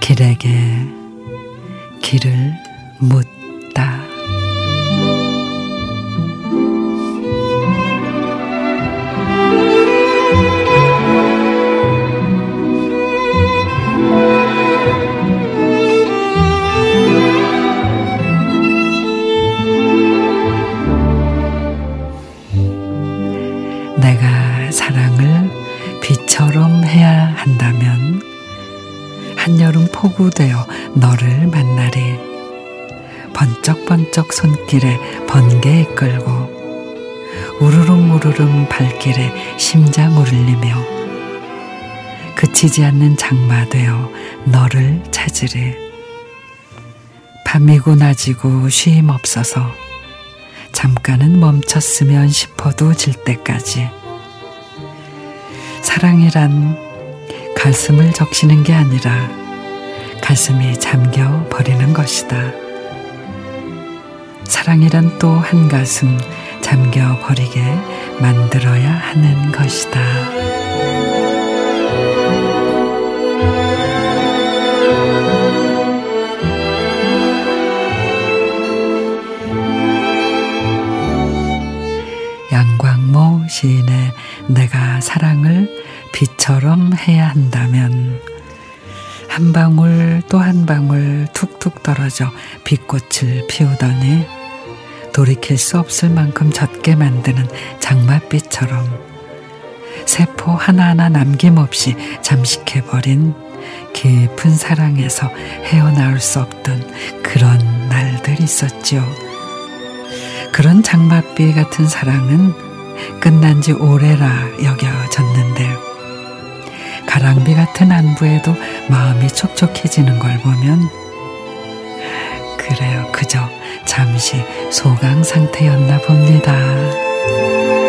길에게 길을 묻다. 빛처럼 해야 한다면 한여름 폭우되어 너를 만나리. 번쩍번쩍 손길에 번개 이끌고 우르릉 우르릉 발길에 심장 울리며 그치지 않는 장마 되어 너를 찾으리. 밤이고 낮이고 쉼 없어서 잠깐은 멈췄으면 싶어도 질 때까지 사랑이란 가슴을 적시는 게 아니라 가슴이 잠겨 버리는 것이다. 사랑이란 또 한 가슴 잠겨 버리게 만들어야 하는 것이다. 양광모 시인의 내가 사랑을 빛처럼 해야 한다면 한 방울 또 한 방울 툭툭 떨어져 빛꽃을 피우더니 돌이킬 수 없을 만큼 젖게 만드는 장맛빛처럼 세포 하나하나 남김없이 잠식해버린 깊은 사랑에서 헤어나올 수 없던 그런 날들 있었지요. 그런 장맛비 같은 사랑은 끝난 지 오래라 여겨졌는데 가랑비 같은 안부에도 마음이 촉촉해지는 걸 보면 그래요 그저 잠시 소강 상태였나 봅니다.